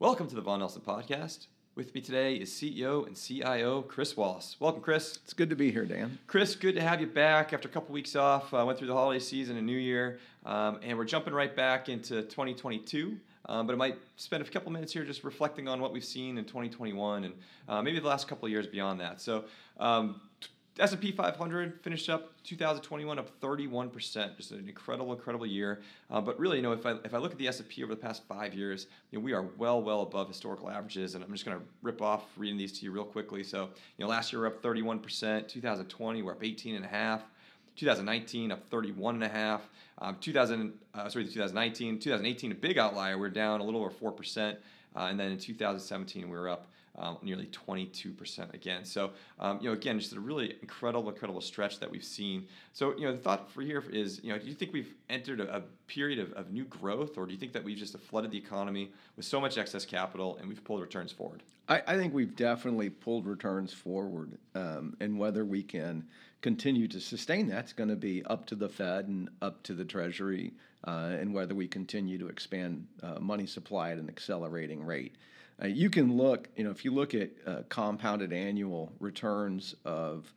Welcome to the Vaughan Nelson Podcast. With me today is CEO and CIO Chris Wallace. Welcome, Chris. It's good to be here, Dan. Chris, good to have you back after a couple weeks off. Uh, went through the holiday season and New Year, um, and we're jumping right back into 2022. Um, but I might spend a couple minutes here just reflecting on what we've seen in 2021 and uh, maybe the last couple of years beyond that. So, um, S&P 500 finished up 2021 up 31%, just an incredible, incredible year. Uh, but really, you know, if I if I look at the S&P over the past five years, you know, we are well, well above historical averages. And I'm just going to rip off reading these to you real quickly. So, you know, last year we're up 31%. 2020 we're up 18 and a half. 2019 up 31 and a half. Um, 2000, uh, sorry, 2019, 2018 a big outlier. We're down a little over four percent, uh, and then in 2017 we were up um, nearly 22% again. So, um, you know, again, just a really incredible, incredible stretch that we've seen. So, you know, the thought for here is, you know, do you think we've entered a, a period of, of new growth, or do you think that we've just flooded the economy with so much excess capital and we've pulled returns forward? I, I think we've definitely pulled returns forward, um, and whether we can continue to sustain that's going to be up to the Fed and up to the Treasury, uh, and whether we continue to expand uh, money supply at an accelerating rate. Uh, you can look, you know, if you look at uh, compounded annual returns of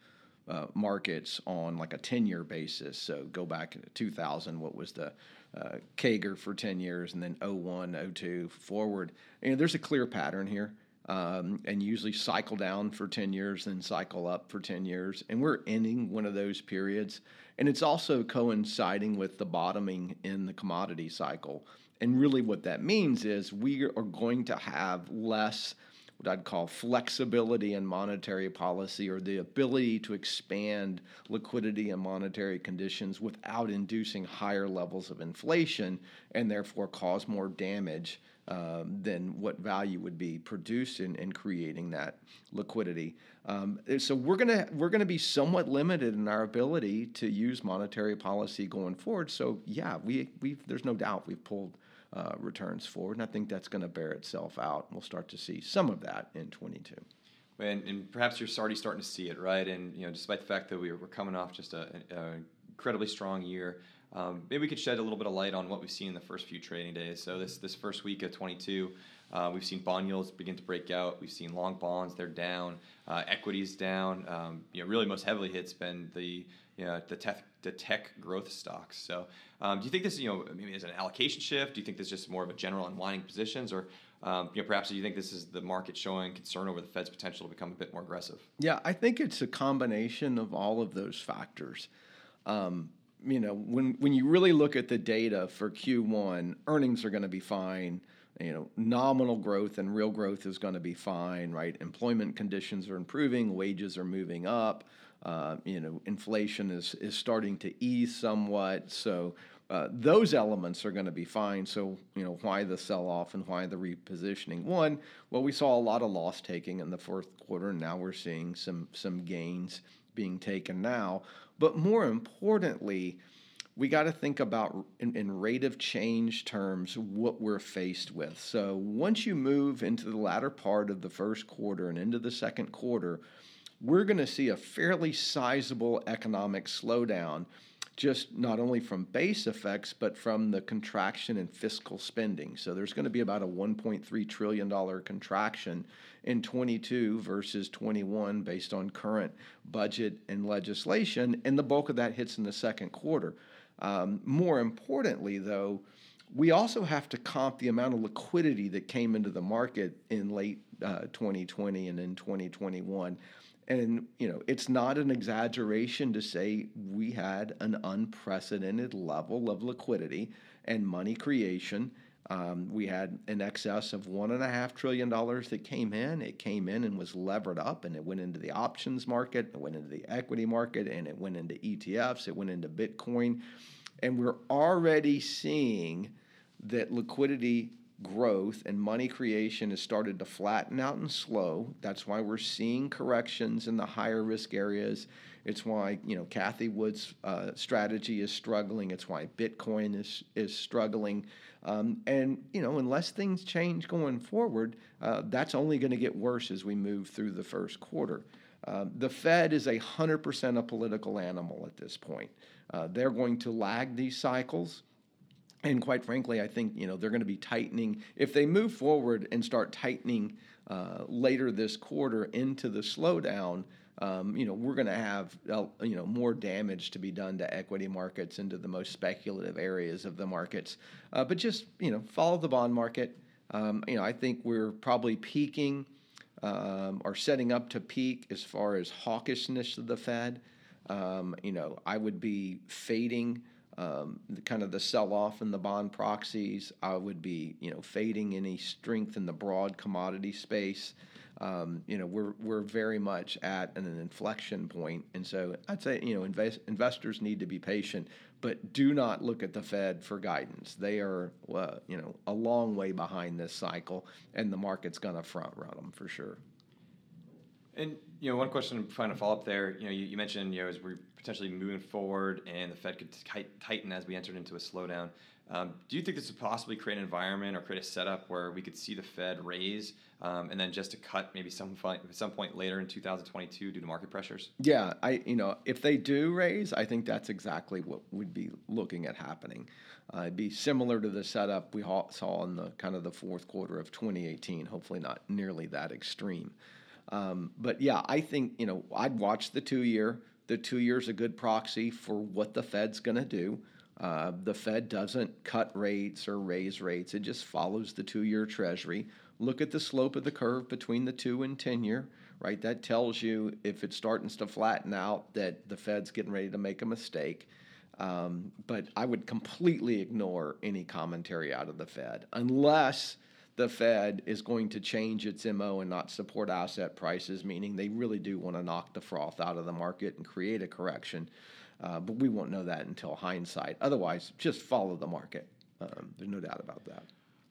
uh, markets on like a 10 year basis. So go back to 2000, what was the uh, CAGR for 10 years, and then 01, 02 forward. And there's a clear pattern here. Um, and usually cycle down for 10 years, then cycle up for 10 years. And we're ending one of those periods. And it's also coinciding with the bottoming in the commodity cycle. And really, what that means is we are going to have less what I'd call flexibility in monetary policy or the ability to expand liquidity and monetary conditions without inducing higher levels of inflation and therefore cause more damage um, than what value would be produced in, in creating that liquidity. Um, so we're gonna we're gonna be somewhat limited in our ability to use monetary policy going forward. So yeah, we we there's no doubt we've pulled uh, returns forward. And I think that's going to bear itself out. We'll start to see some of that in 22. And, and perhaps you're already starting to see it, right? And you know, despite the fact that we we're coming off just a, a incredibly strong year, um, maybe we could shed a little bit of light on what we've seen in the first few trading days. So this this first week of 22, uh, we've seen bond yields begin to break out. We've seen long bonds; they're down. Uh, equities down. Um, you know, really most heavily hit's been the you know, the tech the tech growth stocks. So, um, do you think this you know maybe is an allocation shift? Do you think this is just more of a general unwinding positions, or um, you know perhaps do you think this is the market showing concern over the Fed's potential to become a bit more aggressive? Yeah, I think it's a combination of all of those factors. Um, you know, when when you really look at the data for Q1, earnings are going to be fine. You know, nominal growth and real growth is going to be fine, right? Employment conditions are improving, wages are moving up. Uh, you know, inflation is is starting to ease somewhat. So uh, those elements are going to be fine. So, you know, why the sell off and why the repositioning? One, well, we saw a lot of loss taking in the fourth quarter, and now we're seeing some some gains being taken now. But more importantly, we got to think about in, in, rate of change terms what we're faced with. So once you move into the latter part of the first quarter and into the second quarter, we're going to see a fairly sizable economic slowdown just not only from base effects, but from the contraction in fiscal spending. So there's going to be about a $1.3 trillion contraction in 22 versus 21 based on current budget and legislation, and the bulk of that hits in the second quarter. Um, more importantly, though, we also have to comp the amount of liquidity that came into the market in late uh, 2020 and in 2021. And you know, it's not an exaggeration to say we had an unprecedented level of liquidity and money creation. Um, we had an excess of one and a half trillion dollars that came in. It came in and was levered up, and it went into the options market, it went into the equity market, and it went into ETFs. It went into Bitcoin, and we're already seeing that liquidity growth and money creation has started to flatten out and slow. That's why we're seeing corrections in the higher risk areas. It's why you know Cathie Wood's uh, strategy is struggling. It's why Bitcoin is is struggling. Um, and you know, unless things change going forward, uh, that's only going to get worse as we move through the first quarter. Uh, the Fed is a hundred percent a political animal at this point. Uh, they're going to lag these cycles. And quite frankly, I think you know they're going to be tightening if they move forward and start tightening uh, later this quarter into the slowdown. Um, you know we're going to have uh, you know more damage to be done to equity markets into the most speculative areas of the markets. Uh, but just you know follow the bond market. Um, you know I think we're probably peaking um, or setting up to peak as far as hawkishness of the Fed. Um, you know I would be fading um, kind of the sell-off in the bond proxies. I would be, you know, fading any strength in the broad commodity space. Um, you know, we're we're very much at an, inflection point, and so I'd say, you know, invest, investors need to be patient, but do not look at the Fed for guidance. They are, uh, you know, a long way behind this cycle, and the market's going to front run them for sure. And you know, one question, trying to follow up there. You know, you, you mentioned you know as we're potentially moving forward, and the Fed could tighten as we entered into a slowdown. Um, do you think this would possibly create an environment or create a setup where we could see the Fed raise um, and then just to cut maybe some at some point later in 2022 due to market pressures? Yeah, I you know if they do raise, I think that's exactly what we'd be looking at happening. Uh, it'd be similar to the setup we saw in the kind of the fourth quarter of 2018. Hopefully, not nearly that extreme. Um, but yeah, I think you know I'd watch the two year. The two years a good proxy for what the Fed's going to do. Uh, the Fed doesn't cut rates or raise rates; it just follows the two year Treasury. Look at the slope of the curve between the two and ten year. Right, that tells you if it's starting to flatten out that the Fed's getting ready to make a mistake. Um, but I would completely ignore any commentary out of the Fed unless the Fed is going to change its MO and not support asset prices, meaning they really do want to knock the froth out of the market and create a correction. Uh, but we won't know that until hindsight. Otherwise, just follow the market. Um, there's no doubt about that.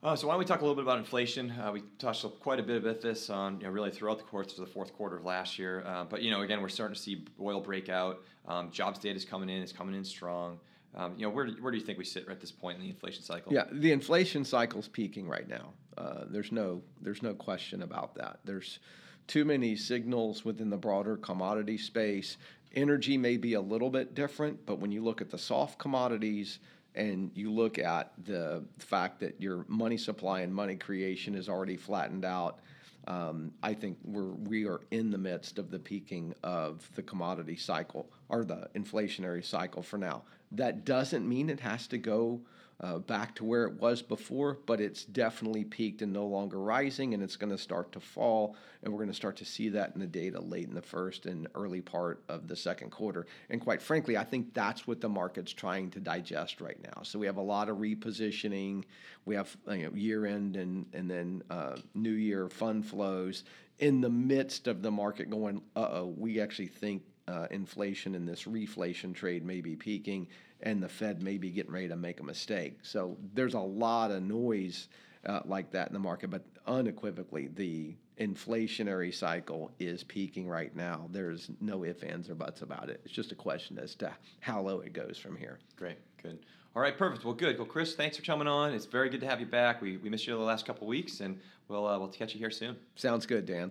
Uh, so why don't we talk a little bit about inflation? Uh, we touched quite a bit about this on you know, really throughout the course of the fourth quarter of last year. Uh, but you know, again, we're starting to see oil break out. Um, jobs data is coming in; it's coming in strong. Um, you know, where, where do you think we sit at this point in the inflation cycle? Yeah, the inflation cycle is peaking right now. Uh, there's no there's no question about that. There's too many signals within the broader commodity space. Energy may be a little bit different, but when you look at the soft commodities and you look at the fact that your money supply and money creation is already flattened out, um, I think we're we are in the midst of the peaking of the commodity cycle or the inflationary cycle for now. That doesn't mean it has to go uh, back to where it was before, but it's definitely peaked and no longer rising, and it's going to start to fall. And we're going to start to see that in the data late in the first and early part of the second quarter. And quite frankly, I think that's what the market's trying to digest right now. So we have a lot of repositioning. We have you know, year end and, and then uh, new year fund flows in the midst of the market going, uh oh, we actually think uh, inflation and this reflation trade may be peaking, and the Fed may be getting ready to make a mistake. So there's a lot of noise uh, like that in the market, but unequivocally, the inflationary cycle is peaking right now. There's no ifs, ands, or buts about it. It's just a question as to how low it goes from here. Great, good. All right, perfect. Well, good. Well, Chris, thanks for coming on. It's very good to have you back. We, we missed you the last couple weeks, and we'll uh, we'll catch you here soon. Sounds good, Dan.